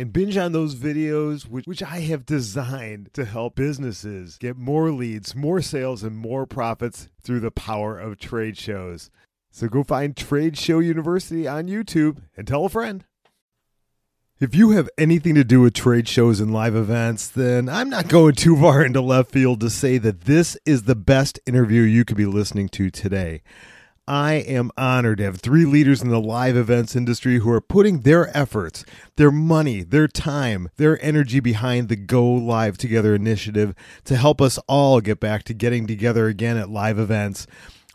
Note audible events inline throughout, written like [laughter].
and binge on those videos, which, which I have designed to help businesses get more leads, more sales, and more profits through the power of trade shows. So go find Trade Show University on YouTube and tell a friend. If you have anything to do with trade shows and live events, then I'm not going too far into left field to say that this is the best interview you could be listening to today. I am honored to have three leaders in the live events industry who are putting their efforts, their money, their time, their energy behind the Go Live Together initiative to help us all get back to getting together again at live events.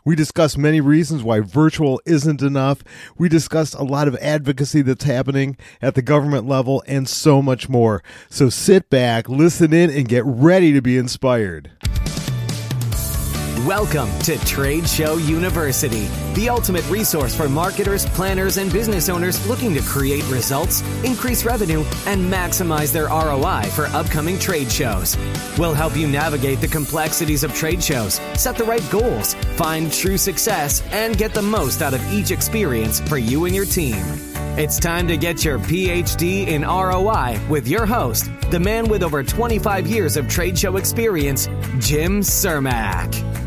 We discuss many reasons why virtual isn't enough. We discuss a lot of advocacy that's happening at the government level and so much more. So sit back, listen in, and get ready to be inspired. Welcome to Trade Show University, the ultimate resource for marketers, planners, and business owners looking to create results, increase revenue, and maximize their ROI for upcoming trade shows. We'll help you navigate the complexities of trade shows, set the right goals, find true success, and get the most out of each experience for you and your team. It's time to get your PhD in ROI with your host, the man with over 25 years of trade show experience, Jim Cermak.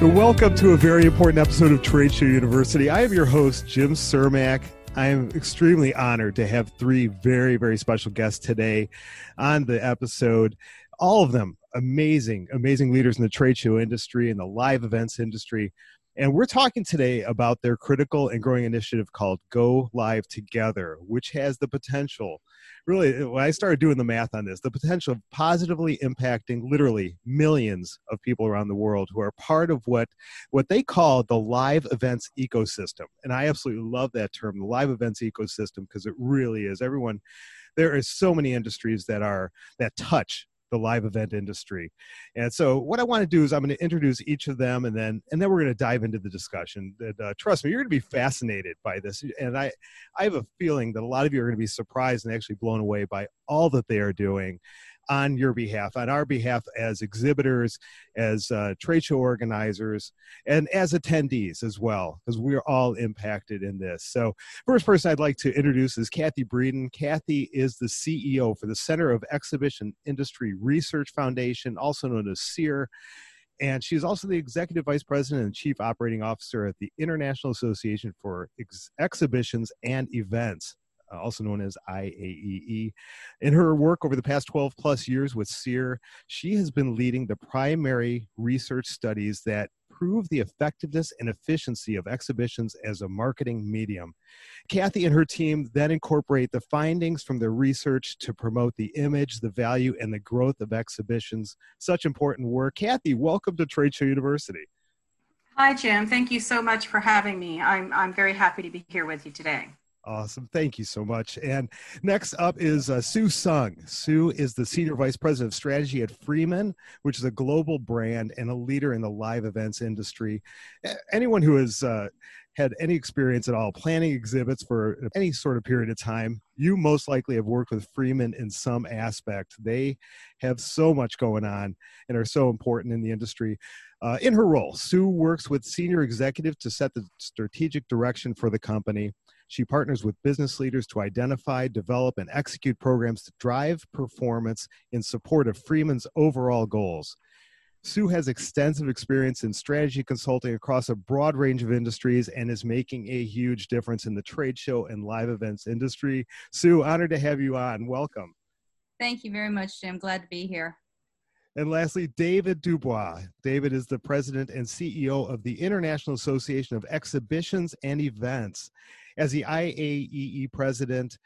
Welcome to a very important episode of Trade Show University. I am your host, Jim Cermak. I am extremely honored to have three very, very special guests today on the episode. All of them amazing, amazing leaders in the trade show industry and the live events industry. And we're talking today about their critical and growing initiative called Go Live Together, which has the potential really when i started doing the math on this the potential of positively impacting literally millions of people around the world who are part of what what they call the live events ecosystem. And i absolutely love that term the live events ecosystem because it really is. Everyone there is so many industries that are that touch the live event industry. And so what I want to do is I'm going to introduce each of them and then and then we're going to dive into the discussion. And, uh, trust me, you're going to be fascinated by this. And I I have a feeling that a lot of you are going to be surprised and actually blown away by all that they are doing on your behalf, on our behalf as exhibitors, as uh, trade show organizers, and as attendees as well, because we're all impacted in this. So, first person I'd like to introduce is Cathy Breden. Cathy is the CEO for the Center of Exhibition Industry Research Foundation, also known as CEIR and she's also the executive vice president and chief operating officer at the International Association for Ex- Exhibitions and Events. Uh, also known as IAEE. In her work over the past 12 plus years with CEIR, she has been leading the primary research studies that prove the effectiveness and efficiency of exhibitions as a marketing medium. Cathy and her team then incorporate the findings from their research to promote the image, the value, and the growth of exhibitions. Such important work. Cathy, welcome to Trade Show University. Hi, Jim. Thank you so much for having me. I'm, I'm very happy to be here with you today. Awesome. Thank you so much. And next up is uh, Sue Sung. Sue is the Senior Vice President of Strategy at Freeman, which is a global brand and a leader in the live events industry. Anyone who has uh, had any experience at all planning exhibits for any sort of period of time, you most likely have worked with Freeman in some aspect. They have so much going on and are so important in the industry. Uh, in her role, Sue works with senior executives to set the strategic direction for the company she partners with business leaders to identify, develop, and execute programs to drive performance in support of Freeman's overall goals. Sue has extensive experience in strategy consulting across a broad range of industries and is making a huge difference in the trade show and live events industry. Sue, honored to have you on. Welcome. Thank you very much, Jim. Glad to be here. And lastly, David DuBois. David is the president and CEO of the International Association of Exhibitions and Events. As the IAEE president,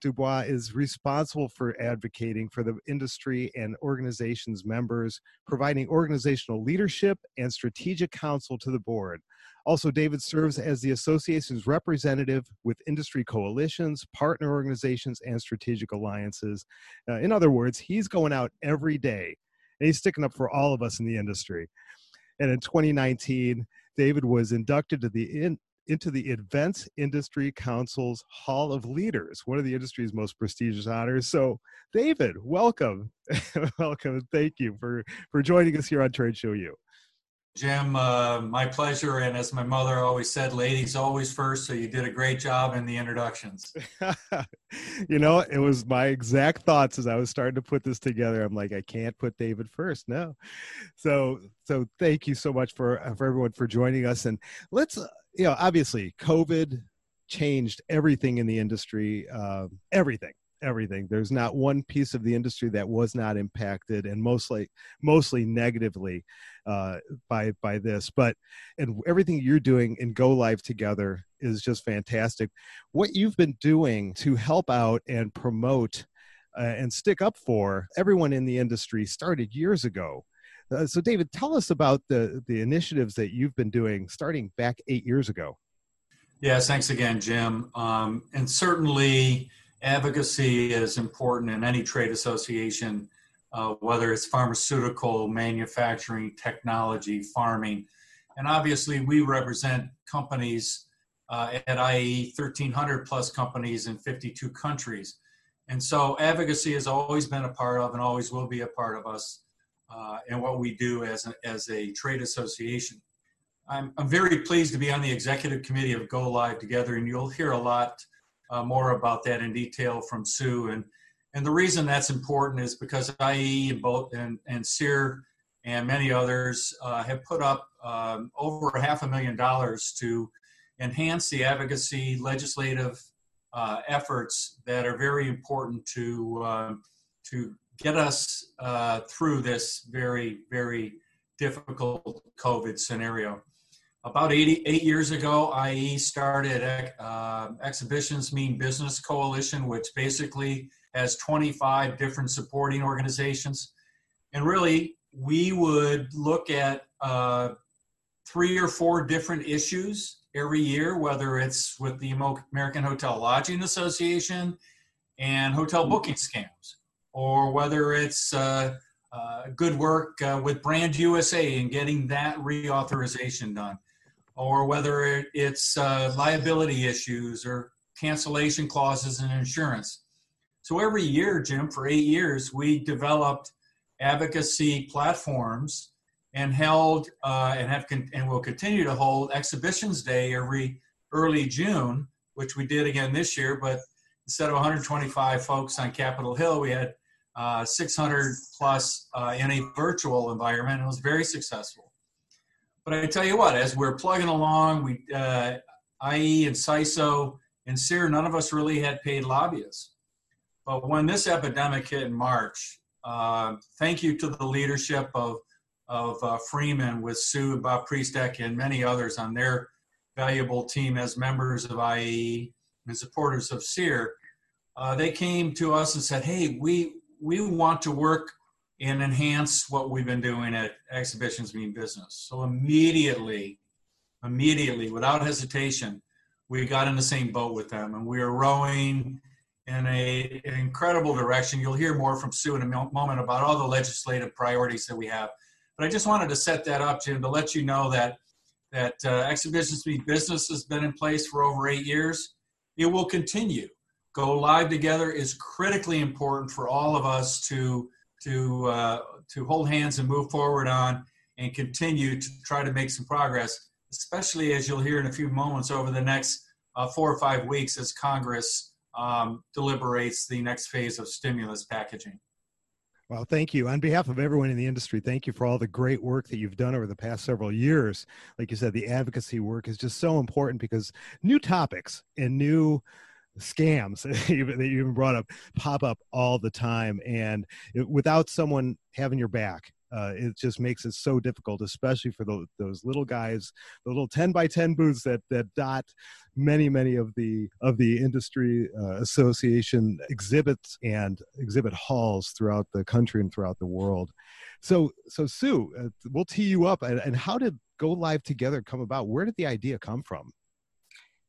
DuBois is responsible for advocating for the industry and organization's members, providing organizational leadership and strategic counsel to the board. Also, David serves as the association's representative with industry coalitions, partner organizations, and strategic alliances. Uh, in other words, he's going out every day and he's sticking up for all of us in the industry. And in 2019, David was inducted to the in, into the Events Industry Council's Hall of Leaders, one of the industry's most prestigious honors. So, David, welcome, [laughs] welcome, thank you for for joining us here on Trade Show U. Jim, uh, my pleasure. And as my mother always said, ladies always first. So you did a great job in the introductions. [laughs] you know, it was my exact thoughts as I was starting to put this together. I'm like, I can't put David first. No. So, so thank you so much for, uh, for everyone for joining us. And let's, uh, you know, obviously COVID changed everything in the industry, uh, everything everything. There's not one piece of the industry that was not impacted, and mostly mostly negatively uh, by by this. But and everything you're doing in Go Live together is just fantastic. What you've been doing to help out and promote uh, and stick up for everyone in the industry started years ago. Uh, so, David, tell us about the the initiatives that you've been doing starting back eight years ago. Yes, thanks again, Jim. Um, and certainly, advocacy is important in any trade association, uh, whether it's pharmaceutical, manufacturing, technology, farming. And obviously, we represent companies uh, at IAE, 1,300 plus companies in 52 countries. And so, advocacy has always been a part of and always will be a part of us uh, and what we do as a, as a trade association. I'm, I'm very pleased to be on the executive committee of Go Live Together, and you'll hear a lot uh, more about that in detail from Sue. And, and the reason that's important is because IE and, both, and, and SEER and many others uh, have put up um, over half a million dollars to enhance the advocacy legislative uh, efforts that are very important to, um, to get us uh, through this very, very difficult COVID scenario. About 88 years ago, IE started uh, Exhibitions Mean Business Coalition, which basically has 25 different supporting organizations. And really, we would look at uh, three or four different issues every year, whether it's with the American Hotel Lodging Association and hotel booking scams, or whether it's uh, uh good work uh, with Brand USA and getting that reauthorization done or whether it's uh, liability issues or cancellation clauses in insurance. So every year, Jim, for eight years, we developed advocacy platforms and held uh, and have con- and will continue to hold exhibitions day every early June, which we did again this year. But instead of 125 folks on Capitol Hill, we had uh, 600 plus uh, in a virtual environment. and It was very successful. But I tell you what, as we're plugging along, we, uh, IE and SISO and SEER, none of us really had paid lobbyists. But when this epidemic hit in March, uh, thank you to the leadership of, of uh, Freeman with Sue, Bob Priest-Heck, and many others on their valuable team as members of IE and supporters of SEER. Uh, they came to us and said, hey, we, we want to work and enhance what we've been doing at Exhibitions Mean Business. So immediately, immediately, without hesitation, we got in the same boat with them and we are rowing in a, an incredible direction. You'll hear more from Sue in a moment about all the legislative priorities that we have. But I just wanted to set that up, Jim, to let you know that that uh, Exhibitions Mean Business has been in place for over eight years. It will continue. Go live together is critically important for all of us to to uh, to hold hands and move forward on and continue to try to make some progress, especially as you'll hear in a few moments over the next uh, four or five weeks as Congress um, deliberates the next phase of stimulus packaging. Well, thank you. On behalf of everyone in the industry, thank you for all the great work that you've done over the past several years. Like you said, the advocacy work is just so important because new topics and new scams [laughs] that you even brought up pop up all the time and it, without someone having your back uh, it just makes it so difficult, especially for the, those little guys, the little 10 by 10 booths that, that dot many, many of the, of the industry uh, association exhibits and exhibit halls throughout the country and throughout the world. So, so Sue, uh, we'll tee you up. And, and how did Go Live Together come about? Where did the idea come from?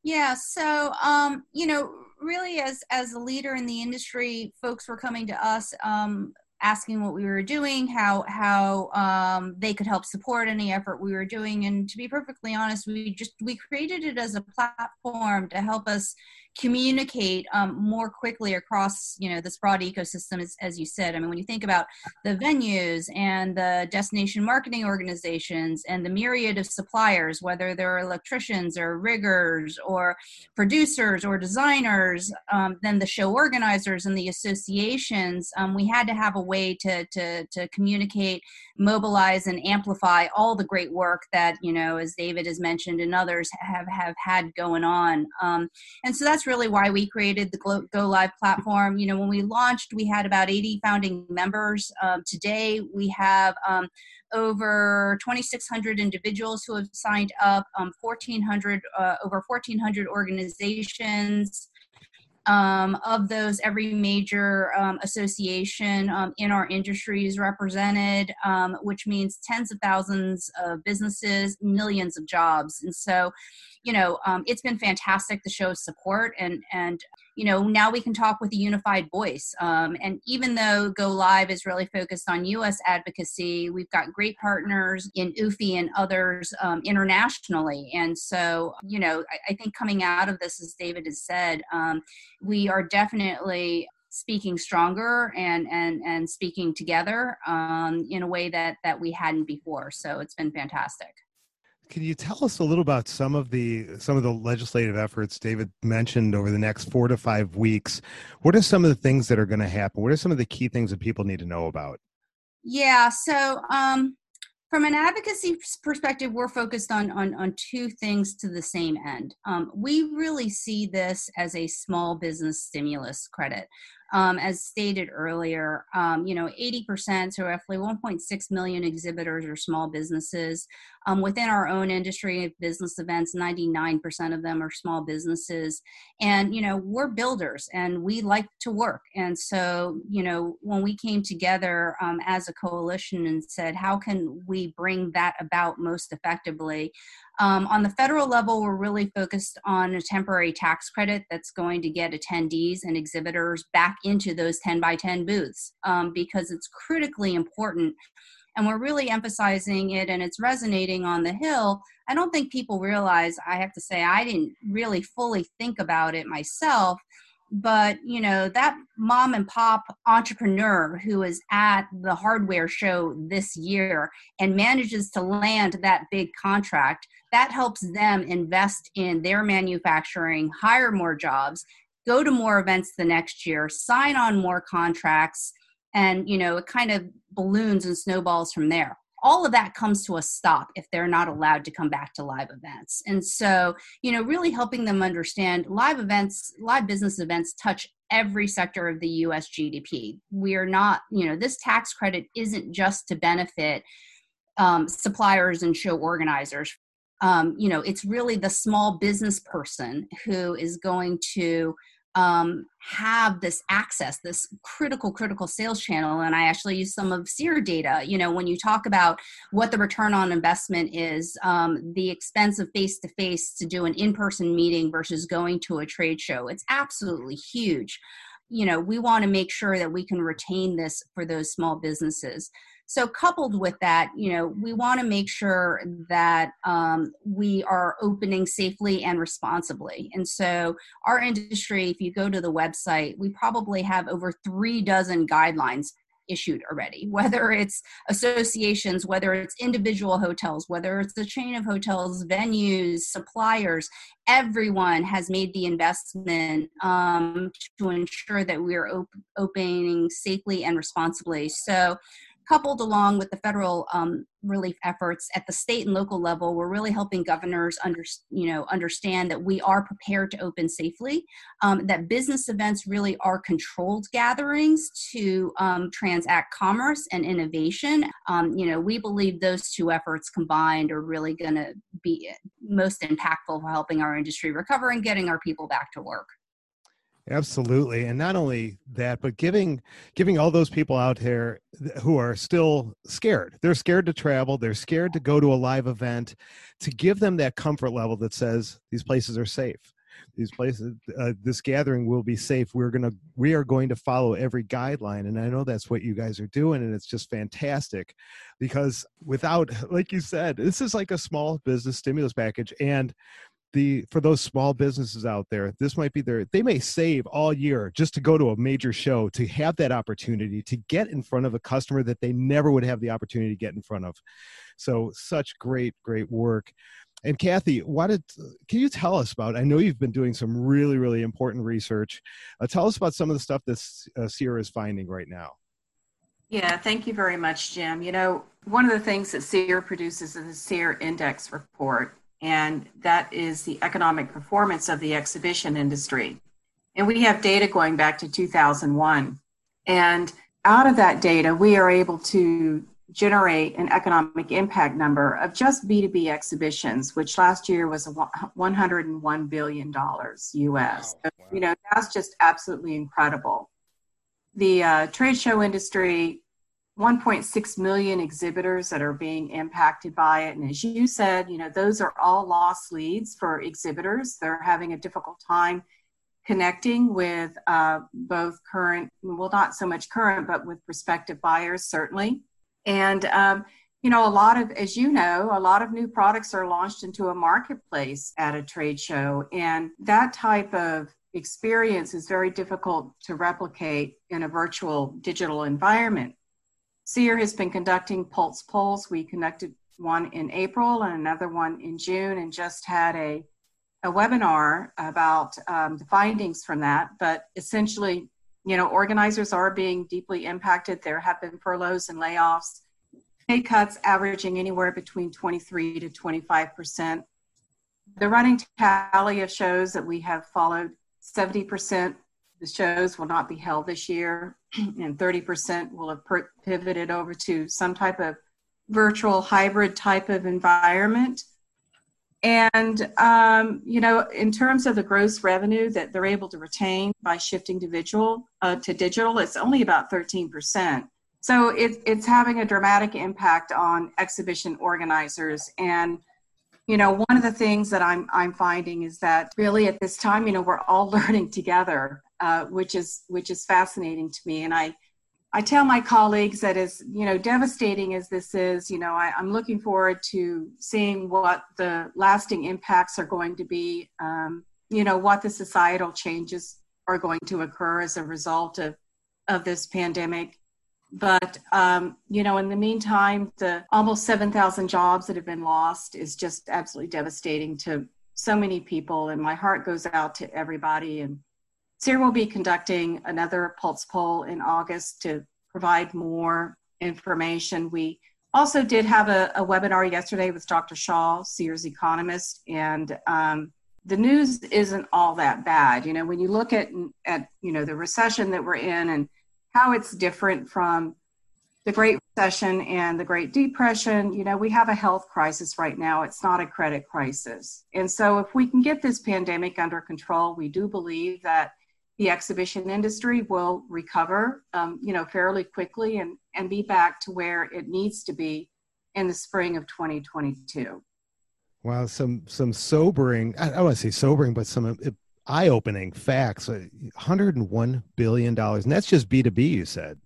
Yeah, so um, you know, really, as as a leader in the industry, folks were coming to us um, asking what we were doing, how how um, they could help support any effort we were doing, and to be perfectly honest, we just we created it as a platform to help us communicate um, more quickly across you know this broad ecosystem as, as you said. I mean when you think about the venues and the destination marketing organizations and the myriad of suppliers whether they're electricians or riggers or producers or designers um, then the show organizers and the associations um, we had to have a way to, to, to communicate mobilize and amplify all the great work that you know as david has mentioned and others have have had going on. Um, and so that's that's really why we created the Go Live platform. You know, when we launched, we had about 80 founding members. Um, today, we have um, over 2,600 individuals who have signed up, um, 1,400 uh, over 1,400 organizations. Um, of those, every major um, association um, in our industry is represented, um, which means tens of thousands of businesses, millions of jobs. And so, you know, um, it's been fantastic to show support and and you know now we can talk with a unified voice. Um, and even though Go Live is really focused on U.S. advocacy, we've got great partners in UFI and others internationally. And so, you know, I, I, think coming out of this, as David has said we are definitely speaking stronger and and and speaking together um, in a way that that we hadn't before so it's been fantastic can you tell us a little about some of the some of the legislative efforts david mentioned over the next four to five weeks what are some of the things that are going to happen what are some of the key things that people need to know about yeah so um from an advocacy perspective, we're focused on, on, on two things to the same end. Um, we really see this as a small business stimulus credit. Um, as stated earlier, um, you know, 80%, so roughly 1.6 million exhibitors are small businesses. Um, within our own industry business events, 99% of them are small businesses. And, you know, we're builders and we like to work. And so, you know, when we came together um, as a coalition and said, how can we bring that about most effectively? Um, on the federal level, we're really focused on a temporary tax credit that's going to get attendees and exhibitors back into those 10 by 10 booths um, because it's critically important. And we're really emphasizing it and it's resonating on the Hill. I don't think people realize, I have to say, I didn't really fully think about it myself but you know that mom and pop entrepreneur who is at the hardware show this year and manages to land that big contract that helps them invest in their manufacturing hire more jobs go to more events the next year sign on more contracts and you know it kind of balloons and snowballs from there all of that comes to a stop if they're not allowed to come back to live events. And so, you know, really helping them understand live events, live business events touch every sector of the US GDP. We are not, you know, this tax credit isn't just to benefit um, suppliers and show organizers. Um, you know, it's really the small business person who is going to um, have this access, this critical, critical sales channel. And I actually use some of SEER data. You know, when you talk about what the return on investment is, um, the expense of face to face to do an in person meeting versus going to a trade show, it's absolutely huge. You know, we want to make sure that we can retain this for those small businesses. So, coupled with that, you know, we want to make sure that um, we are opening safely and responsibly. And so, our industry, if you go to the website, we probably have over three dozen guidelines issued already, [laughs] whether it's associations, whether it's individual hotels, whether it's a chain of hotels, venues, suppliers, everyone has made the investment um, to ensure that we are op- opening safely and responsibly. So, coupled along with the federal um, relief efforts at the state and local level we're really helping governors under, you know understand that we are prepared to open safely um, that business events really are controlled gatherings to um, transact commerce and innovation. Um, you know we believe those two efforts combined are really going to be most impactful for helping our industry recover and getting our people back to work Absolutely, and not only that, but giving giving all those people out there who are still scared. They're scared to travel. They're scared to go to a live event. To give them that comfort level that says these places are safe. These places, uh, this gathering will be safe. We're gonna, we are going to follow every guideline, and I know that's what you guys are doing, and it's just fantastic. Because without, like you said, this is like a small business stimulus package, and the for those small businesses out there this might be their they may save all year just to go to a major show to have that opportunity to get in front of a customer that they never would have the opportunity to get in front of. So such great great work. And cathy what did can you tell us about i know you've been doing some really really important research. Uh, tell us about some of the stuff that uh, SEER is finding right now. Yeah thank you very much jim. You know one of the things that SEER produces is the SEER index report and that is the economic performance of the exhibition industry. And we have data going back to 2001. And out of that data, we are able to generate an economic impact number of just B2B exhibitions, which last year was $101 billion US. Wow. So, you know, that's just absolutely incredible. The uh, trade show industry 1.6 million exhibitors that are being impacted by it. And as you said, you know, those are all lost leads for exhibitors. They're having a difficult time connecting with uh, both current, well, not so much current, but with prospective buyers, certainly. And, um, you know, a lot of, as you know, a lot of new products are launched into a marketplace at a trade show. And that type of experience is very difficult to replicate in a virtual digital environment. SEER has been conducting pulse polls. We conducted one in April and another one in June and just had a, a webinar about um, the findings from that. But essentially, you know, organizers are being deeply impacted. There have been furloughs and layoffs, pay cuts averaging anywhere between 23 to 25 percent. The running tally of shows that we have followed 70 percent the shows will not be held this year, [clears throat] and 30% will have pivoted over to some type of virtual hybrid type of environment. And, um, you know, in terms of the gross revenue that they're able to retain by shifting to digital, uh, to digital, it's only about 13%. So it, it's having a dramatic impact on exhibition organizers. And, you know, one of the things that I'm, I'm finding is that really at this time, you know, we're all [laughs] learning together. Uh, which is which is fascinating to me. And I I tell my colleagues that as you know devastating as this is, you know I, am looking forward to seeing what the lasting impacts are going to be. Um, you know what the societal changes are going to occur as a result of of this pandemic. But um, you know, in the meantime, the almost 7,000 jobs that have been lost is just absolutely devastating to so many people. And my heart goes out to everybody. And SEER will be conducting another pulse poll in August to provide more information. We also did have a, a webinar yesterday with Dr. Shaw, SEER's economist, and um, the news isn't all that bad. You know, when you look at at you know the recession that we're in and how it's different from the Great Recession and the Great Depression, you know, we have a health crisis right now. It's not a credit crisis. And so, if we can get this pandemic under control, we do believe that the exhibition industry will recover, um, you know, fairly quickly and, and be back to where it needs to be in the spring of 2022. Wow, some some sobering. I, I want to say sobering, but some uh, eye-opening facts. 101 billion dollars, and that's just B2B. You said.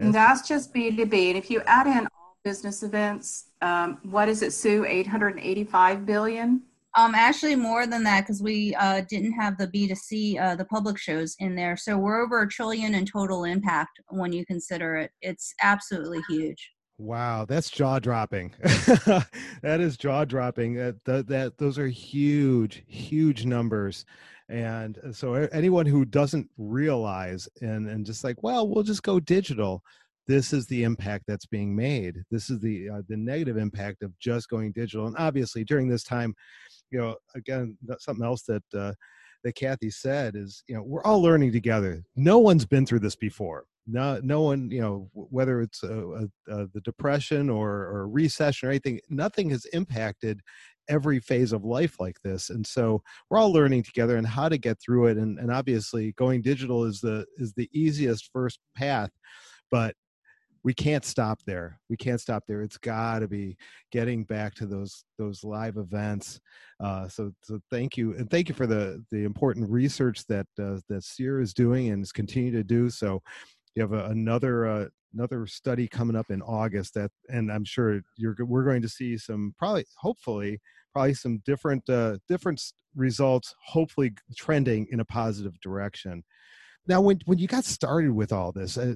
And that's just B2B, and if you add in all business events, um, what is it, Sue? 885 billion. Um, actually, more than that because we uh, didn't have the B2C, uh, the public shows in there. So we're over a trillion in total impact when you consider it. It's absolutely huge. Wow, that's jaw dropping. [laughs] that is jaw dropping. That, that that those are huge, huge numbers. And uh, so anyone who doesn't realize and and just like, well, we'll just go digital. this is the impact that's being made. This is the uh, the negative impact of just going digital. And obviously, during this time, you know, again, something else that uh, that Cathy said is, you know, we're all learning together. No one's been through this before. No, no one, you know, whether it's a, a, a, the depression or, or recession or anything, nothing has impacted every phase of life like this and so we're all learning together and how to get through it and, and obviously going digital is the is the easiest first path but we can't stop there. We can't stop there. It's got to be getting back to those those live events uh, so so thank you and thank you for the the important research that uh, that SEER is doing and is continuing to do so you have a, another uh, another study coming up in august that and i'm sure you're we're going to see some probably hopefully probably some different uh, different results hopefully trending in a positive direction. Now when when you got started with all this uh,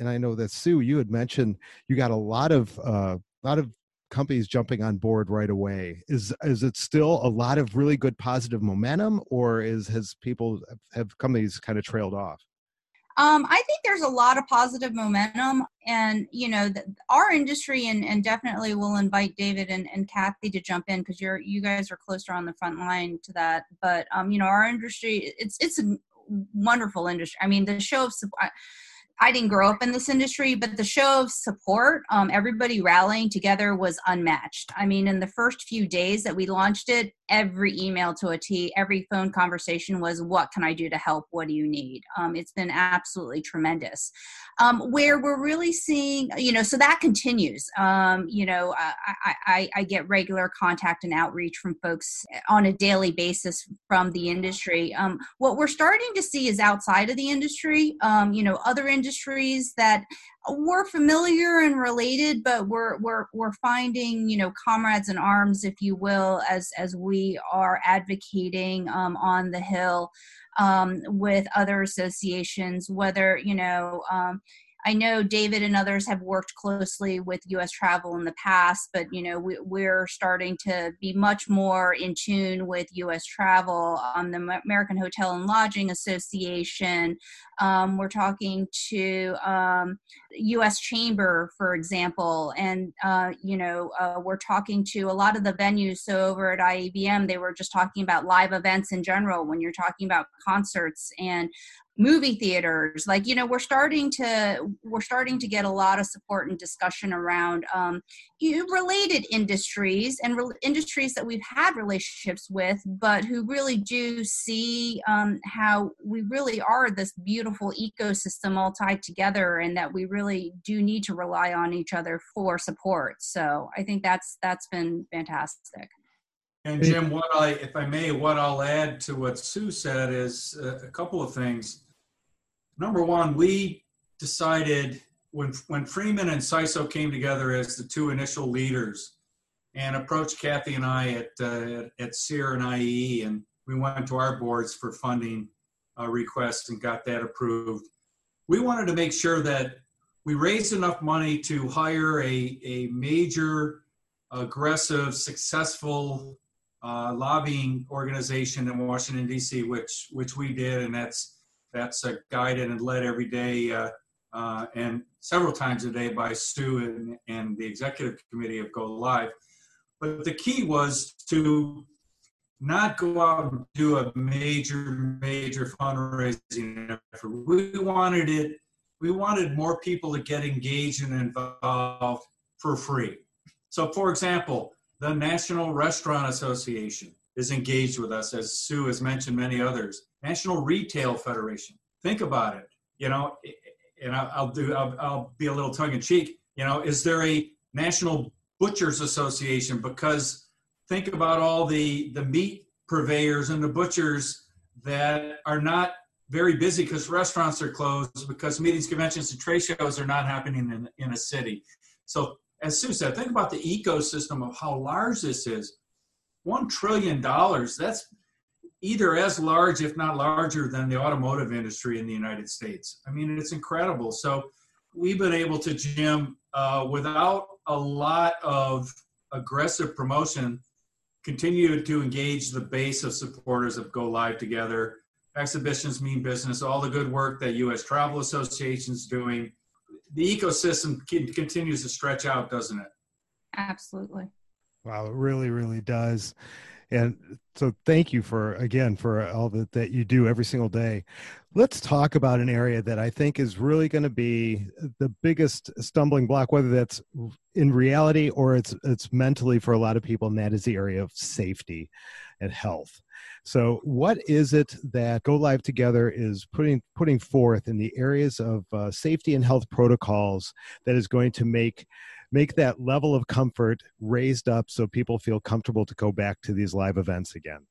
and I know that Sue, you had mentioned you got a lot of uh, a lot of companies jumping on board right away. Is is it still a lot of really good positive momentum, or is has people have companies kind of trailed off? Um, I think there's a lot of positive momentum, and you know, the, our industry, and, and definitely we'll invite David and, and Cathy to jump in because you're you guys are closer on the front line to that. But um, you know, our industry, it's it's a wonderful industry. I mean, the show of I didn't grow up in this industry, but the show of support, um, everybody rallying together was unmatched. I mean, in the first few days that we launched it, every email to a T, every phone conversation was, What can I do to help? What do you need? Um, it's been absolutely tremendous. Um, where we're really seeing, you know, so that continues. Um, you know, I, I, I, get regular contact and outreach from folks on a daily basis from the industry. Um, what we're starting to see is outside of the industry, um, you know, other industries that we're familiar and related, but we're we're we're finding you know comrades in arms, if you will, as as we are advocating um, on the hill um, with other associations, whether you know. Um, I know David and others have worked closely with U.S. Travel in the past, but you know we, are starting to be much more in tune with U.S. Travel, um, the American Hotel and Lodging Association. Um, we're talking to um, U.S. Chamber, for example, and uh, you know uh, we're talking to a lot of the venues. So over at IAVM, they were just talking about live events in general. When you're talking about concerts and movie theaters like you know we're starting to we're starting to get a lot of support and discussion around um, related industries and re- industries that we've had relationships with but who really do see um, how we really are this beautiful ecosystem all tied together and that we really do need to rely on each other for support. So i think that's that's been fantastic. And Jim, what I, if I may, what I'll add to what Sue said is a couple of things. Number one, we decided when when Freeman and SISO came together as the two initial leaders and approached Cathy and I at uh, at SEER and IEE, and we went to our boards for funding uh, requests and got that approved. We wanted to make sure that we raised enough money to hire a, a major, aggressive, successful uh, lobbying organization in Washington D.C., which which we did, and that's that's uh, guided and led every day uh, uh, and several times a day by Sue and, and the executive committee of Go Live. But the key was to not go out and do a major, major fundraising effort. We wanted it, we wanted more people to get engaged and involved for free. So, for example, the National Restaurant Association is engaged with us, as Sue has mentioned, many others. National Retail Federation. Think about it. You know, and I'll do. I'll, I'll be a little tongue in cheek. You know, is there a National Butchers Association? Because think about all the the meat purveyors and the butchers that are not very busy because restaurants are closed because meetings, conventions, and trade shows are not happening in, in a city. So, as Sue said, think about the ecosystem of how large this is. One trillion dollars. That's either as large, if not larger, than the automotive industry in the United States. I mean, it's incredible. So we've been able to, Jim, uh, without a lot of aggressive promotion, continue to engage the base of supporters of Go Live Together. Exhibitions mean business, all the good work that U.S. Travel Association is doing. the ecosystem continues to stretch out, doesn't it? Absolutely. Wow, it really, really does. And so thank you for again for all that, that you do every single day. Let's talk about an area that I think is really going to be the biggest stumbling block, whether that's in reality or it's it's mentally for a lot of people, and that is the area of safety and health. So, what is it that Go Live Together is putting putting forth in the areas of uh, safety and health protocols that is going to make make that level of comfort raised up so people feel comfortable to go back to these live events again?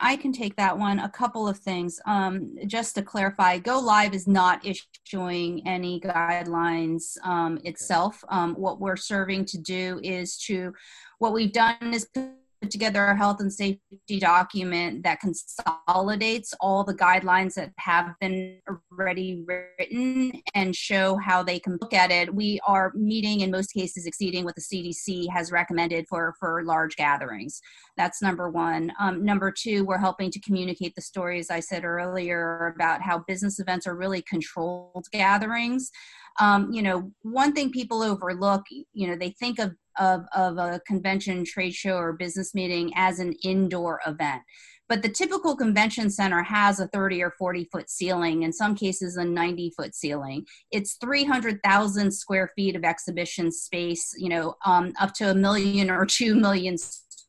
I can take that one. A couple of things. Um, just to clarify, Go Live is not issuing any guidelines um, itself. Um, what we're serving to do is to, what we've done is put together a health and safety document that consolidates all the guidelines that have been already written and show how they can look at it. We are meeting in most cases exceeding what the CDC has recommended for, for large gatherings. That's number one. Um, number two, we're helping to communicate the stories I said earlier about how business events are really controlled gatherings. Um, you know, one thing people overlook, you know, they think of of, of a convention, trade show, or business meeting as an indoor event. But the typical convention center has a 30 or 40 foot ceiling, in some cases, a 90 foot ceiling. It's 300,000 square feet of exhibition space, you know, um, up to a million or two million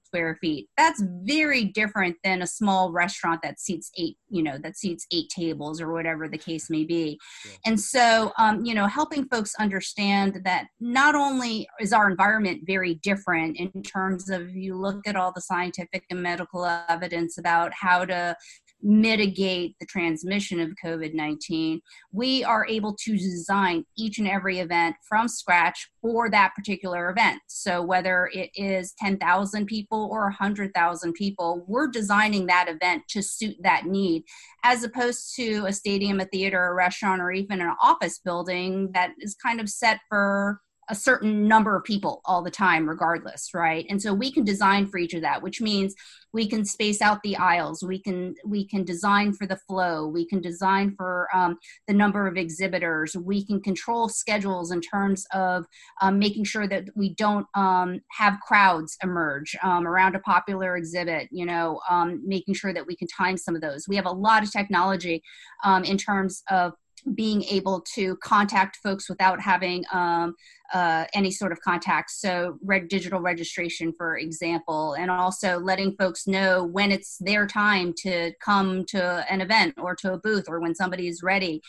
square feet. That's very different than a small restaurant that seats eight, you know, that seats eight tables or whatever the case may be. Yeah. And so, um, you know, helping folks understand that not only is our environment very different in terms of you look at all the scientific and medical evidence about how to mitigate the transmission of COVID 19, we are able to design each and every event from scratch for that particular event. So, whether it is 10,000 people or 100,000 people, we're designing that event to suit that need, as opposed to a stadium, a theater, a restaurant, or even an office building that is kind of set for a certain number of people all the time regardless right? And so we can design for each of that which means we can space out the aisles. We can we can design for the flow. We can design for um, the number of exhibitors. We can control schedules in terms of um, making sure that we don't um, have crowds emerge um, around a popular exhibit you know um, making sure that we can time some of those. We have a lot of technology um, in terms of being able to contact folks without having um, uh, any sort of contact. So, red, digital registration, for example, and also letting folks know when it's their time to come to an event or to a booth or when somebody is ready.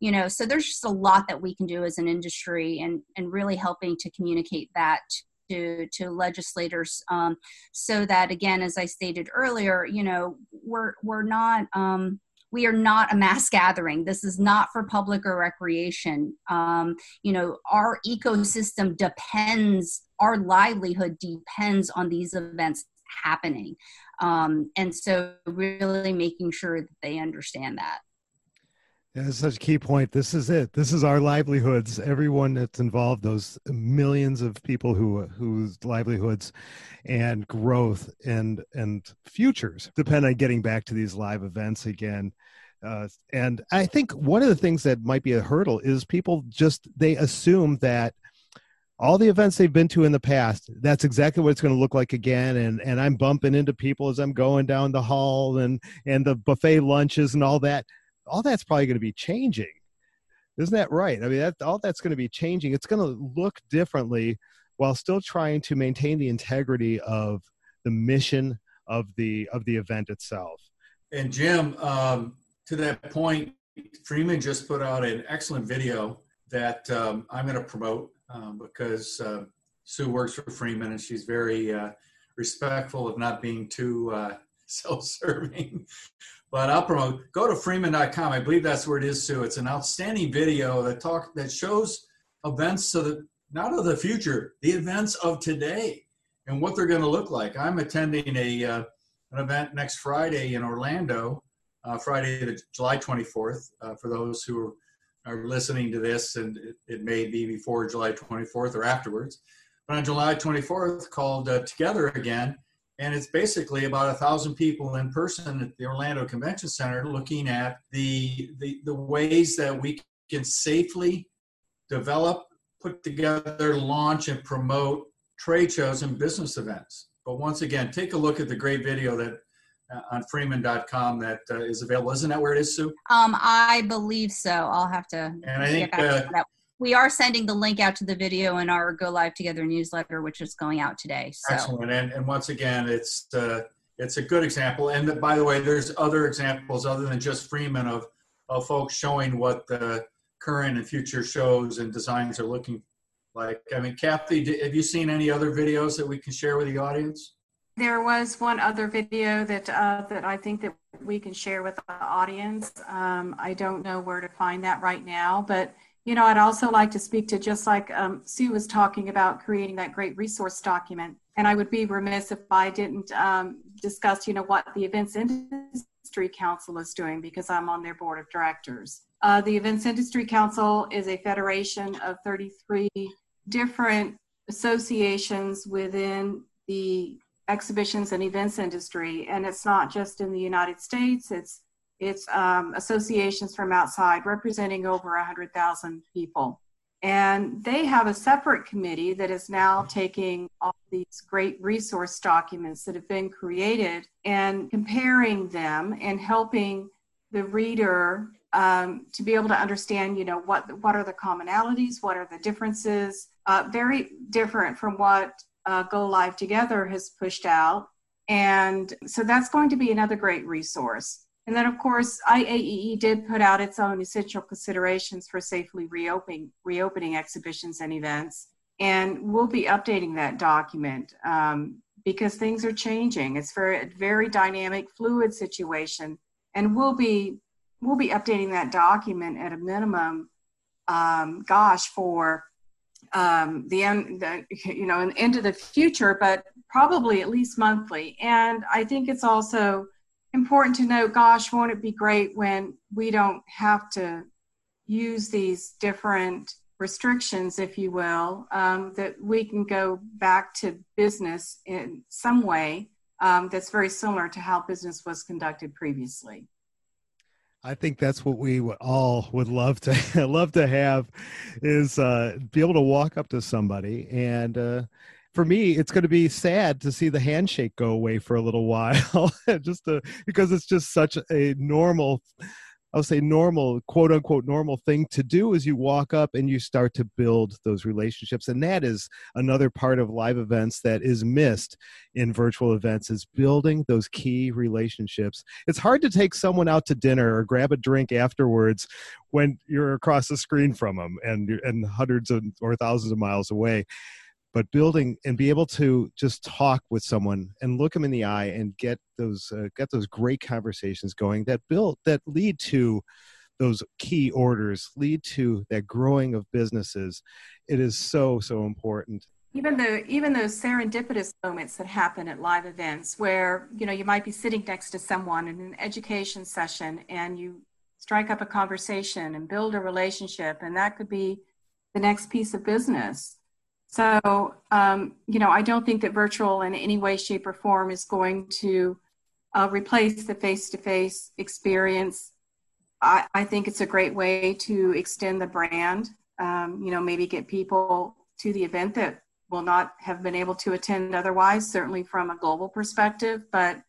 You know, so there's just a lot that we can do as an industry and, and really helping to communicate that to to legislators um, so that again as i stated earlier you know we're we're not um, we are not a mass gathering. This is not for public or recreation. Um, you know, our ecosystem depends, our livelihood depends on these events happening. Um, and so, really making sure that they understand that. That's such a key point. This is it. This is our livelihoods. Everyone that's involved, those millions of people who whose livelihoods and growth and and futures depend on getting back to these live events again. Uh, and I think one of the things that might be a hurdle is people just they assume that all the events they've been to in the past that's exactly what it's going to look like again and and i'm bumping into people as i'm going down the hall and and the buffet lunches and all that all that's probably going to be changing. Isn't that right? I mean that all that's going to be changing. It's going to look differently while still trying to maintain the integrity of the mission of the of the event itself. And jim um, to that point, Freeman just put out an excellent video that um, I'm going to promote um, because uh, Sue works for Freeman and she's very uh, respectful of not being too uh, [laughs] self-serving. But I'll promote. Go to freeman.com. I believe that's where it is, Sue. It's an outstanding video that talk that shows events so the not of the future, the events of today and what they're going to look like. I'm attending a uh, an event next Friday in Orlando uh, Friday, the July 24th, uh, for those who are listening to this, and it, it, may be before July 24th or afterwards. But on July 24th, called uh, Together Again, and it's basically about a thousand people in person at the Orlando Convention Center looking at the, the, the ways that we can safely develop, put together, launch, and promote trade shows and business events. But once again, take a look at the great video that uh, on freeman.com that uh, is available. Isn't that where it is, Sue? Um, I believe so. I'll have to. And I think uh, we are sending the link out to the video in our Go Live Together newsletter, which is going out today. So. Excellent. And, and once again, it's uh, it's a good example. And by the way, there's other examples other than just Freeman of, of folks showing what the current and future shows and designs are looking like. I mean, Cathy, have you seen any other videos that we can share with the audience? There was one other video that uh, that I think that we can share with the audience. Um, I don't know where to find that right now, but you know, I'd also like to speak to just like um, Sue was talking about creating that great resource document. And I would be remiss if I didn't um, discuss, you know, what the Events Industry Council is doing because I'm on their board of directors. Uh, the Events Industry Council is a federation of 33 different associations within the exhibitions and events industry. And it's not just in the United States, it's it's um, associations from outside representing over 100,000 people. And they have a separate committee that is now taking all these great resource documents that have been created and comparing them and helping the reader um, to be able to understand, you know, what what are the commonalities, what are the differences. Uh, very different from what uh, Go Live Together has pushed out, and so that's going to be another great resource. And then, of course, IAEE did put out its own essential considerations for safely reopening, reopening exhibitions and events. And we'll be updating that document um, because things are changing. It's very, a very dynamic, fluid situation. And we'll be, we'll be updating that document at a minimum, um, gosh, for um, the end, the, you know, into the future, but probably at least monthly. And I think it's also important to note gosh won't it be great when we don't have to use these different restrictions if you will um, that we can go back to business in some way um, that's very similar to how business was conducted previously? I think that's what we all would love to [laughs] love to have is uh, be able to walk up to somebody and uh, for me, it's going to be sad to see the handshake go away for a little [laughs] while, just to, because it's just such a normal, I'll say normal, quote unquote, normal thing to do as you walk up and you start to build those relationships. And that is another part of live events that is missed in virtual events is building those key relationships. It's hard to take someone out to dinner or grab a drink afterwards when you're across the screen from them and, and hundreds of, or thousands of miles away but building and be able to just talk with someone and look them in the eye and get those uh, get those great conversations going that build that lead to those key orders lead to that growing of businesses. It is so so important. Even the even those serendipitous moments that happen at live events where you know you might be sitting next to someone in an education session and you strike up a conversation and build a relationship and that could be the next piece of business so, um, you know, I don't think that virtual in any way, shape, or form is going to uh, replace the face to face experience. I, I, think it's a great way to extend the brand, um, you know, maybe get people to the event that will not have been able to attend otherwise, certainly from a global perspective. But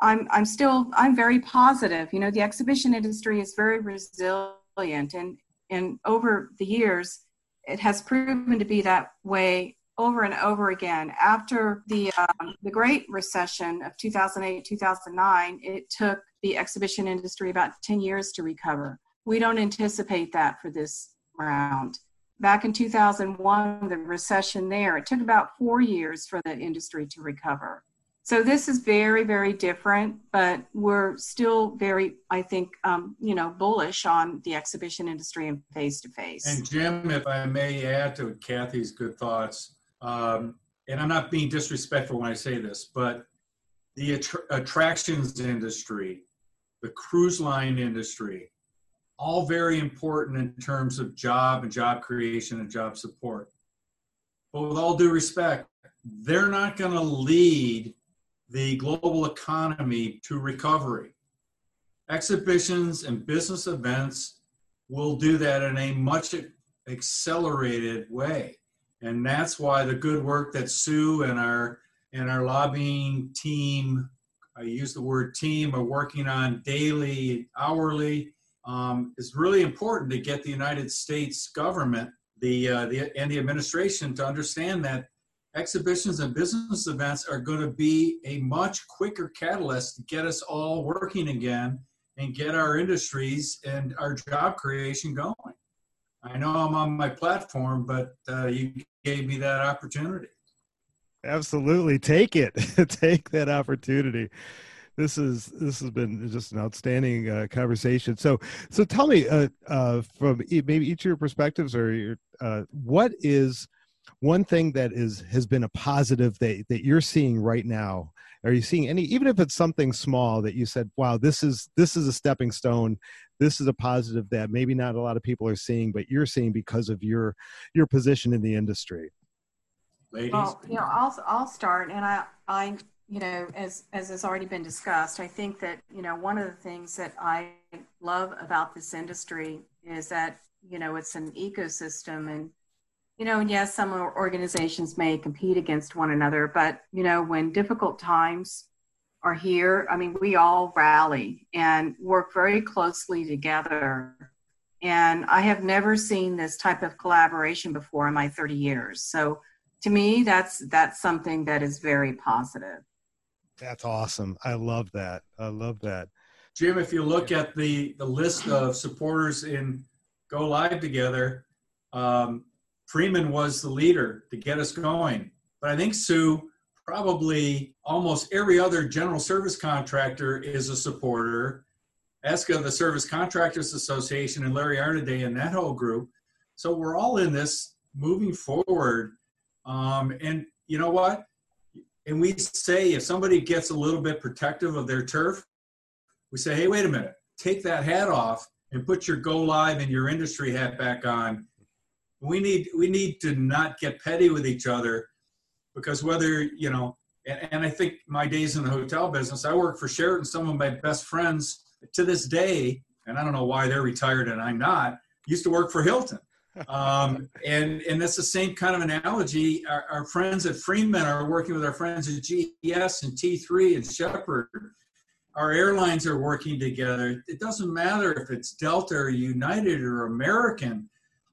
I'm, I'm still, I'm very positive. You know, the exhibition industry is very resilient, and, and over the years, it has proven to be that way over and over again. After the um, the Great Recession of 2008 2009, it took the exhibition industry about 10 years to recover. We don't anticipate that for this round. Back in 2001, the recession there, it took about four years for the industry to recover. So this is very, very different, but we're still very, I think, um, you know, bullish on the exhibition industry and face to face. And Jim, if I may add to Cathy's good thoughts, um, and I'm not being disrespectful when I say this, but the attra- attractions industry, the cruise line industry, all very important in terms of job and job creation and job support. But with all due respect, they're not going to lead the global economy to recovery. Exhibitions and business events will do that in a much accelerated way. And that's why the good work that Sue and our and our lobbying team, I use the word team, are working on daily, hourly, um, is really important to get the United States government, the, uh, the and the administration to understand that exhibitions and business events are going to be a much quicker catalyst to get us all working again and get our industries and our job creation going. I know I'm on my platform, but uh, you gave me that opportunity. Absolutely, take it. [laughs] take that opportunity. This is this has been just an outstanding uh, conversation. So, so tell me, uh, uh, from maybe each of your perspectives, or your, uh, what is one thing that is has been a positive that that you're seeing right now are you seeing any even if it's something small that you said wow this is this is a stepping stone. This is a positive that maybe not a lot of people are seeing but you're seeing because of your your position in the industry ladies? Well you know i'll i'll start and i i you know as as has already been discussed i think that you know one of the things that i love about this industry is that you know it's an ecosystem and you know, and yes, some organizations may compete against one another, but you know, when difficult times are here, I mean, we all rally and work very closely together. And I have never seen this type of collaboration before in my 30 years. So to me, that's that's something that is very positive. That's awesome. I love that. I love that. Jim, if you look at the the list of supporters in Go Live Together, um, Freeman was the leader to get us going. But I think Sue, probably almost every other general service contractor is a supporter. ESCA, the Service Contractors Association, and Larry Arnaiz and that whole group. So we're all in this moving forward. Um, and you know what? And we say if somebody gets a little bit protective of their turf, we say, hey, wait a minute, take that hat off and put your go live and your industry hat back on we need we need to not get petty with each other because whether you know and, and, i think my days in the hotel business i work for sheraton some of my best friends to this day and i don't know why they're retired and i'm not used to work for hilton. [laughs] Um, and and that's the same kind of analogy. Our, our, friends at freeman are working with our friends at ges and t3 and Shepard. Our airlines are working together. It doesn't matter if it's delta or united or american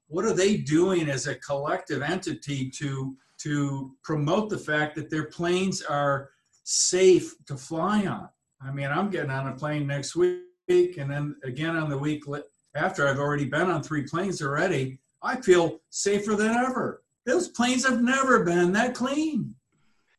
what are they doing as a collective entity to to promote the fact that their planes are safe to fly on? I mean, I'm getting on a plane next week, and then again on the week after. I've already been on three planes already. I feel safer than ever. Those planes have never been that clean.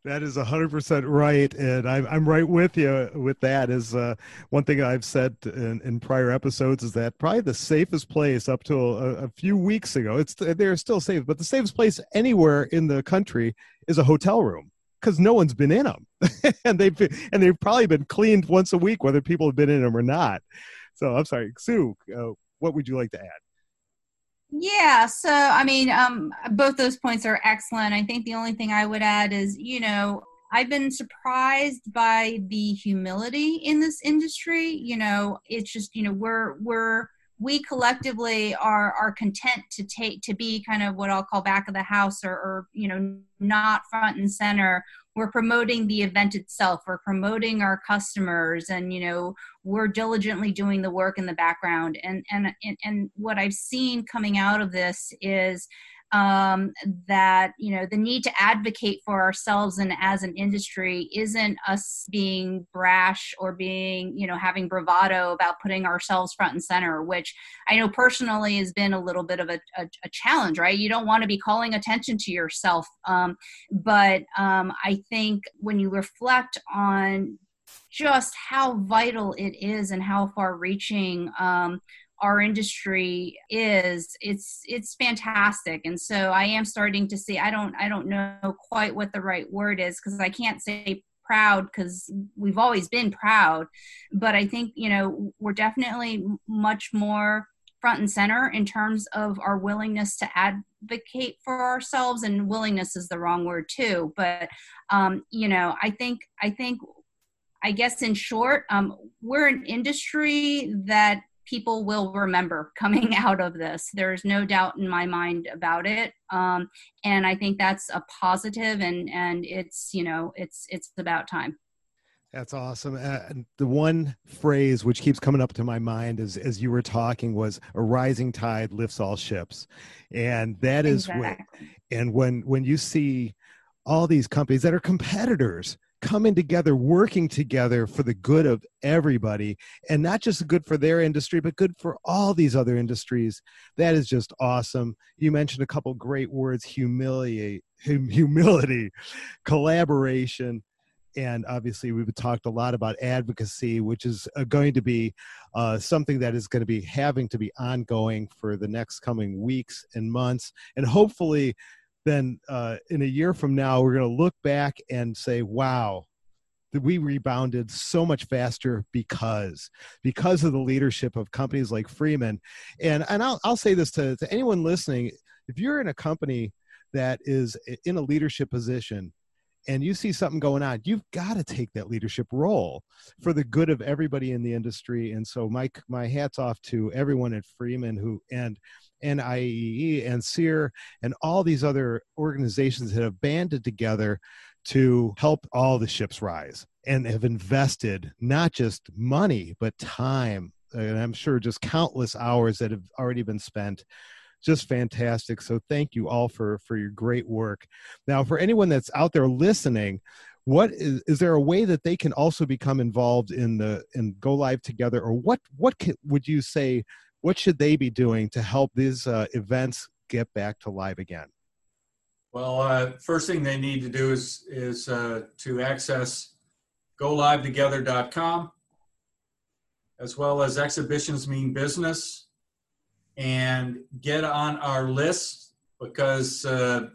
That is 100% right. And I'm, I'm right with you with that. Is uh, one thing I've said in, in prior episodes is that probably the safest place up till a, a few weeks ago, it's they're still safe, but the safest place anywhere in the country is a hotel room because no one's been in them. [laughs] and they've and they've probably been cleaned once a week, whether people have been in them or not. So I'm sorry, Sue, uh, what would you like to add? Yeah, so I mean, um, both those points are excellent. I think the only thing I would add is, you know, I've been surprised by the humility in this industry. You know, it's just, you know, we're we're we collectively are are content to take to be kind of what I'll call back of the house or, or you know not front and center we're promoting the event itself we're promoting our customers and you know we're diligently doing the work in the background. And and and, and what i've seen coming out of this is um, that you know the need to advocate for ourselves and as an industry isn't us being brash or being you know having bravado about putting ourselves front and center which i know personally has been a little bit of a, a, a challenge right? You don't want to be calling attention to yourself um, but um, i think when you reflect on just how vital it is and how far reaching um, our industry is it's it's fantastic. And so i am starting to see i don't i don't know quite what the right word is because i can't say proud because we've always been proud. But i think you know we're definitely much more front and center in terms of our willingness to advocate for ourselves and willingness is the wrong word too. But um, you know i think i think i guess in short um, we're an industry that people will remember coming [laughs] out of this. There's no doubt in my mind about it. Um, and I think that's a positive and, and it's, you know, it's, it's about time. That's awesome. Uh, the one phrase which keeps coming up to my mind as as you were talking was a rising tide lifts all ships. And that is exactly. when and when when you see all these companies that are competitors coming together, working together for the good of everybody, and not just good for their industry, but good for all these other industries. That is just awesome. You mentioned a couple great words: humiliate, humility, collaboration, and obviously we've talked a lot about advocacy which is uh, going to be uh, something that is going to be having to be ongoing for the next coming weeks and months and hopefully then uh, in a year from now we're going to look back and say wow that we rebounded so much faster because because of the leadership of companies like freeman. And and i'll, I'll say this to, to anyone listening if you're in a company that is in a leadership position and you see something going on, you've got to take that leadership role for the good of everybody in the industry. And so, my my hats off to everyone at Freeman who and IAEE and CEIR and all these other organizations that have banded together to help all the ships rise and have invested not just money but time and I'm sure just countless hours that have already been spent just fantastic. So thank you all for for your great work. Now, for anyone that's out there listening, what is is there a way that they can also become involved in the and go live together, or what what can, would you say? What should they be doing to help these uh, events get back to live again? Well, uh, first thing they need to do is is uh, to access golivetogether.com as well as exhibitions mean business and get on our list because uh,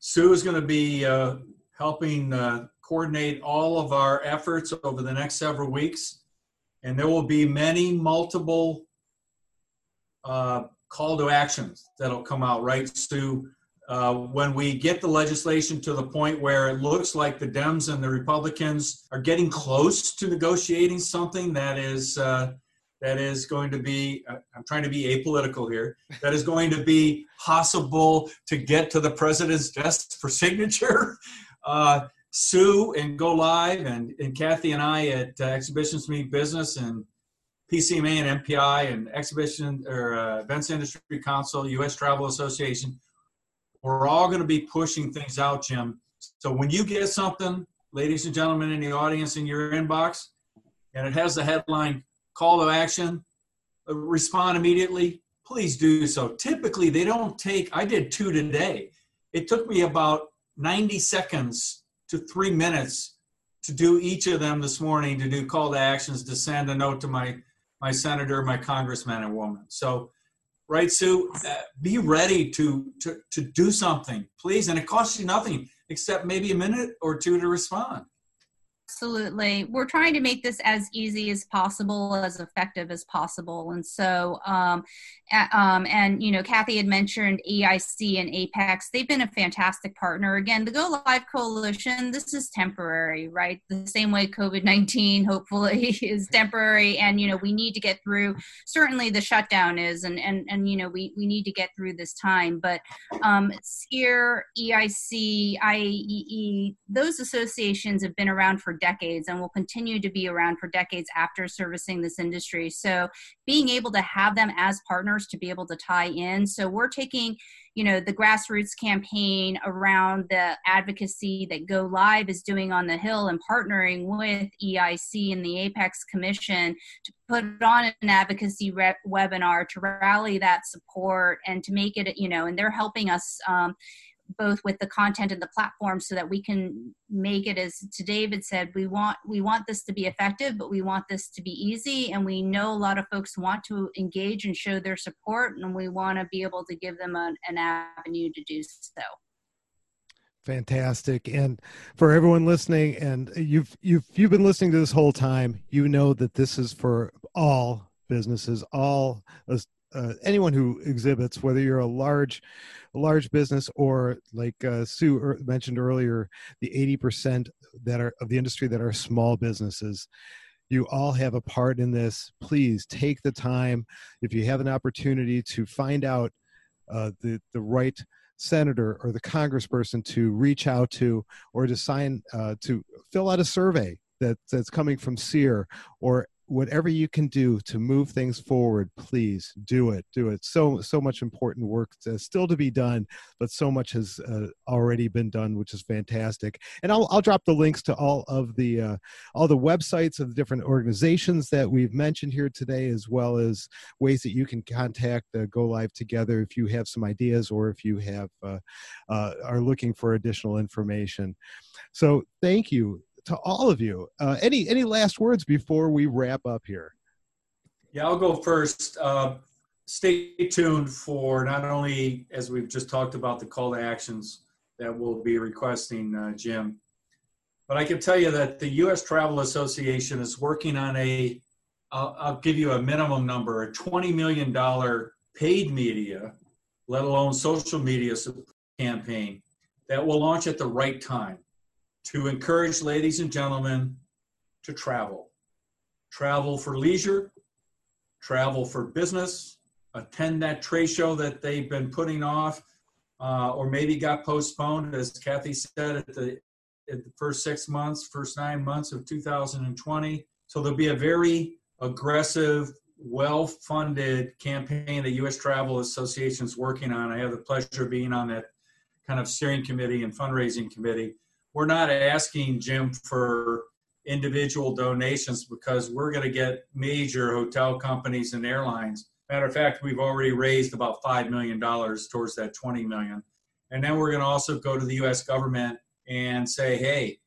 Sue is going to be uh, helping uh, coordinate all of our efforts over the next several weeks. And there will be many multiple uh, call to actions that'll come out, right, Sue? Uh, when we get the legislation to the point where it looks like the Dems and the Republicans are getting close to negotiating something that is uh, that is going to be uh, i'm trying to be apolitical here that is going to be possible to get to the president's desk for signature. [laughs] Uh, sue and go live and, and cathy and i at uh, exhibitions meet business and pcma and mpi and exhibition or uh, events industry council us travel association we're all going to be pushing things out jim. So when you get something ladies and gentlemen in the audience in your inbox and it has the headline call to action, uh, respond immediately, please do so. Typically, they don't take, I did two today. It took me about 90 seconds to three minutes to do each of them this morning to do call to actions to send a note to my my senator my congressman and woman so right sue uh, be ready to, to to do something please and it costs you nothing except maybe a minute or two to respond Absolutely. We're trying to make this as easy as possible, as effective as possible. And so, um, um, and, you know, Cathy had mentioned EIC and Apex. They've been a fantastic partner. Again, the Go Live Coalition, this is temporary, right? The same way COVID 19 hopefully [laughs] is temporary. And, you know, we need to get through, certainly the shutdown is, and, and, and you know, we, we need to get through this time. But um, CEIR, EIC, IAEE, those associations have been around for decades and will continue to be around for decades after servicing this industry. So being able to have them as partners to be able to tie in. So we're taking, you know, the grassroots campaign around the advocacy that Go Live is doing on the Hill and partnering with EIC and the Apex Commission to put on an advocacy webinar to rally that support and to make it, you know, and they're helping us. Um, both with the content and the platform so that we can make it as to david said we want we want this to be effective but we want this to be easy. And we know a lot of folks want to engage and show their support and we want to be able to give them an, an avenue to do so. Fantastic. And for everyone listening and you've you've you've been listening to this whole time you know that this is for all businesses all uh, anyone who exhibits, whether you're a large, a large business or like uh, Sue er, mentioned earlier, the 80% that are of the industry that are small businesses. You all have a part in this. Please take the time, if you have an opportunity, to find out uh, the the right senator or the congressperson to reach out to, or to sign uh, to fill out a survey that that's coming from CEIR or whatever you can do to move things forward please do it. Do it. So so much important work to, still to be done but so much has uh, already been done which is fantastic. And i'll, I'll drop the links to all of the uh, all the websites of the different organizations that we've mentioned here today as well as ways that you can contact uh, go live together if you have some ideas or if you have uh, uh, are looking for additional information. So thank you to all of you. Uh, any any last words before we wrap up here? Yeah, I'll go first. Uh, stay tuned for not only as we've just talked about the call to actions that we'll be requesting, uh, Jim, but I can tell you that the U.S. Travel Association is working on a. I'll, I'll give you a minimum number: a twenty million dollar paid media, let alone social media campaign that will launch at the right time to encourage ladies and gentlemen to travel. Travel for leisure, travel for business, attend that trade show that they've been putting off uh, or maybe got postponed, as Cathy said, at the, at the first six months, first nine months of 2020. So there'll be a very aggressive, well funded campaign that U.S. Travel Association is working on. I have the pleasure of being on that kind of steering committee and fundraising committee we're not asking Jim for individual donations because we're going to get major hotel companies and airlines. Matter of fact, we've already raised about $5 million towards that 20 million. And then we're going to also go to the US government and say, hey,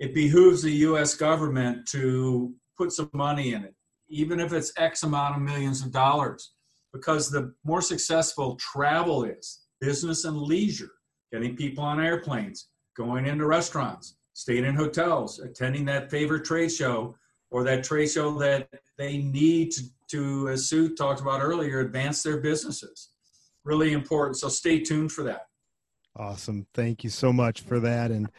it behooves the US government to put some money in it, even if it's X amount of millions of dollars. Because the more successful travel is, business and leisure, getting people on airplanes, going into restaurants, staying in hotels, attending that favorite trade show or that trade show that they need to, to as Sue talked about earlier, advance their businesses. Really important. So stay tuned for that. Awesome. Thank you so much for that. And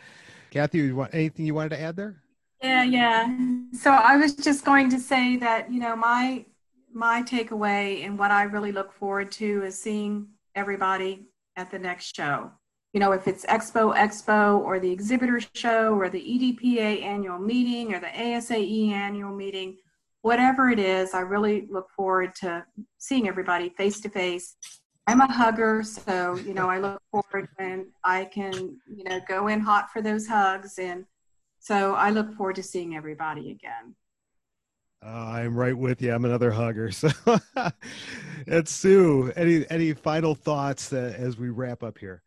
Cathy, you want anything you wanted to add there? Yeah, yeah. So I was just going to say that, you know, my my takeaway and what I really look forward to is seeing everybody at the next show you know, if it's Expo Expo or the exhibitor show or the EDPA annual meeting or the ASAE annual meeting, whatever it is, I really look forward to seeing everybody face to face. I'm a hugger, so you know, I look forward when I can, you know, go in hot for those hugs, and so I look forward to seeing everybody again. Uh, I'm right with you. I'm another hugger. So, [laughs] and Sue, any any final thoughts that, as we wrap up here?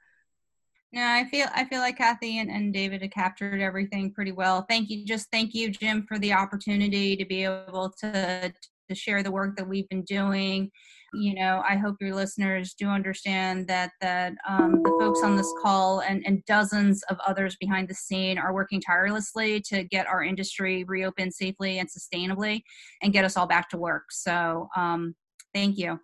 Yeah, I feel I feel like Cathy and, and David have captured everything pretty well. Thank you. Just thank you, Jim, for the opportunity to be able to to share the work that we've been doing. You know, I hope your listeners do understand that that um, the folks on this call and, and dozens of others behind the scene are working tirelessly to get our industry reopened safely and sustainably and get us all back to work. So, um, thank you.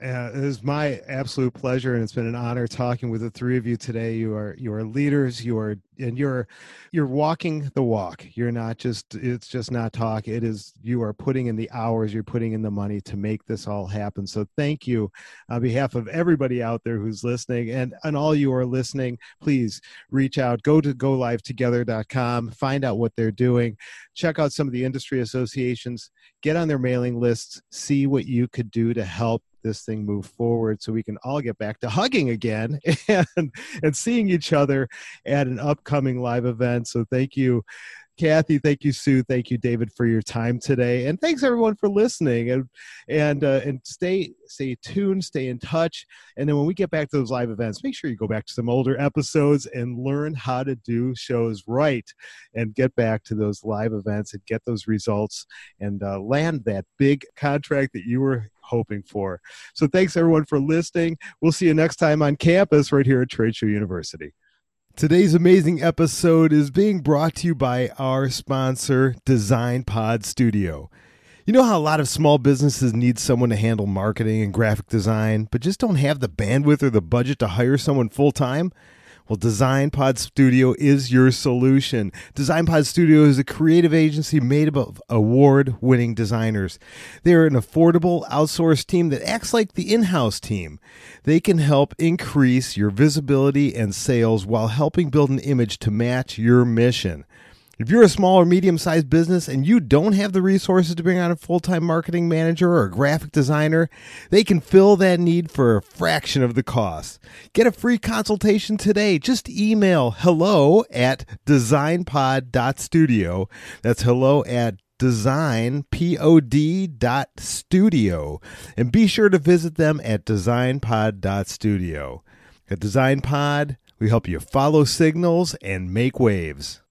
Uh, it is my absolute pleasure, and it's been an honor talking with the three of you today. You are you are leaders. You are and you're you're walking the walk. You're not just it's just not talk. It is you are putting in the hours. You're putting in the money to make this all happen. So thank you on behalf of everybody out there who's listening, and and all you are listening. Please reach out. Go to golivetogether.com. Find out what they're doing. Check out some of the industry associations. Get on their mailing lists. See what you could do to help this thing move forward so we can all get back to hugging again [laughs] and and seeing each other at an upcoming live event. So thank you Cathy, thank you, Sue, thank you, David, for your time today, and thanks everyone for listening. and and uh, and stay stay tuned, stay in touch, and then when we get back to those live events, make sure you go back to some older episodes and learn how to do shows right, and get back to those live events and get those results and uh, land that big contract that you were hoping for. So thanks everyone for listening. We'll see you next time on campus right here at Trade Show University. Today's amazing episode is being brought to you by our sponsor, Design Pod Studio. You know how a lot of small businesses need someone to handle marketing and graphic design, but just don't have the bandwidth or the budget to hire someone full time? Well, DesignPod Studio is your solution. DesignPod Studio is a creative agency made up of award winning designers. They're an affordable outsourced team that acts like the in house team. They can help increase your visibility and sales while helping build an image to match your mission. If you're a small or medium sized business and you don't have the resources to bring on a full time marketing manager or a graphic designer, they can fill that need for a fraction of the cost. Get a free consultation today. Just email hello at designpod.studio. That's hello at designpod dot studio and be sure to visit them at designpod.studio. At DesignPod, we help you follow signals and make waves.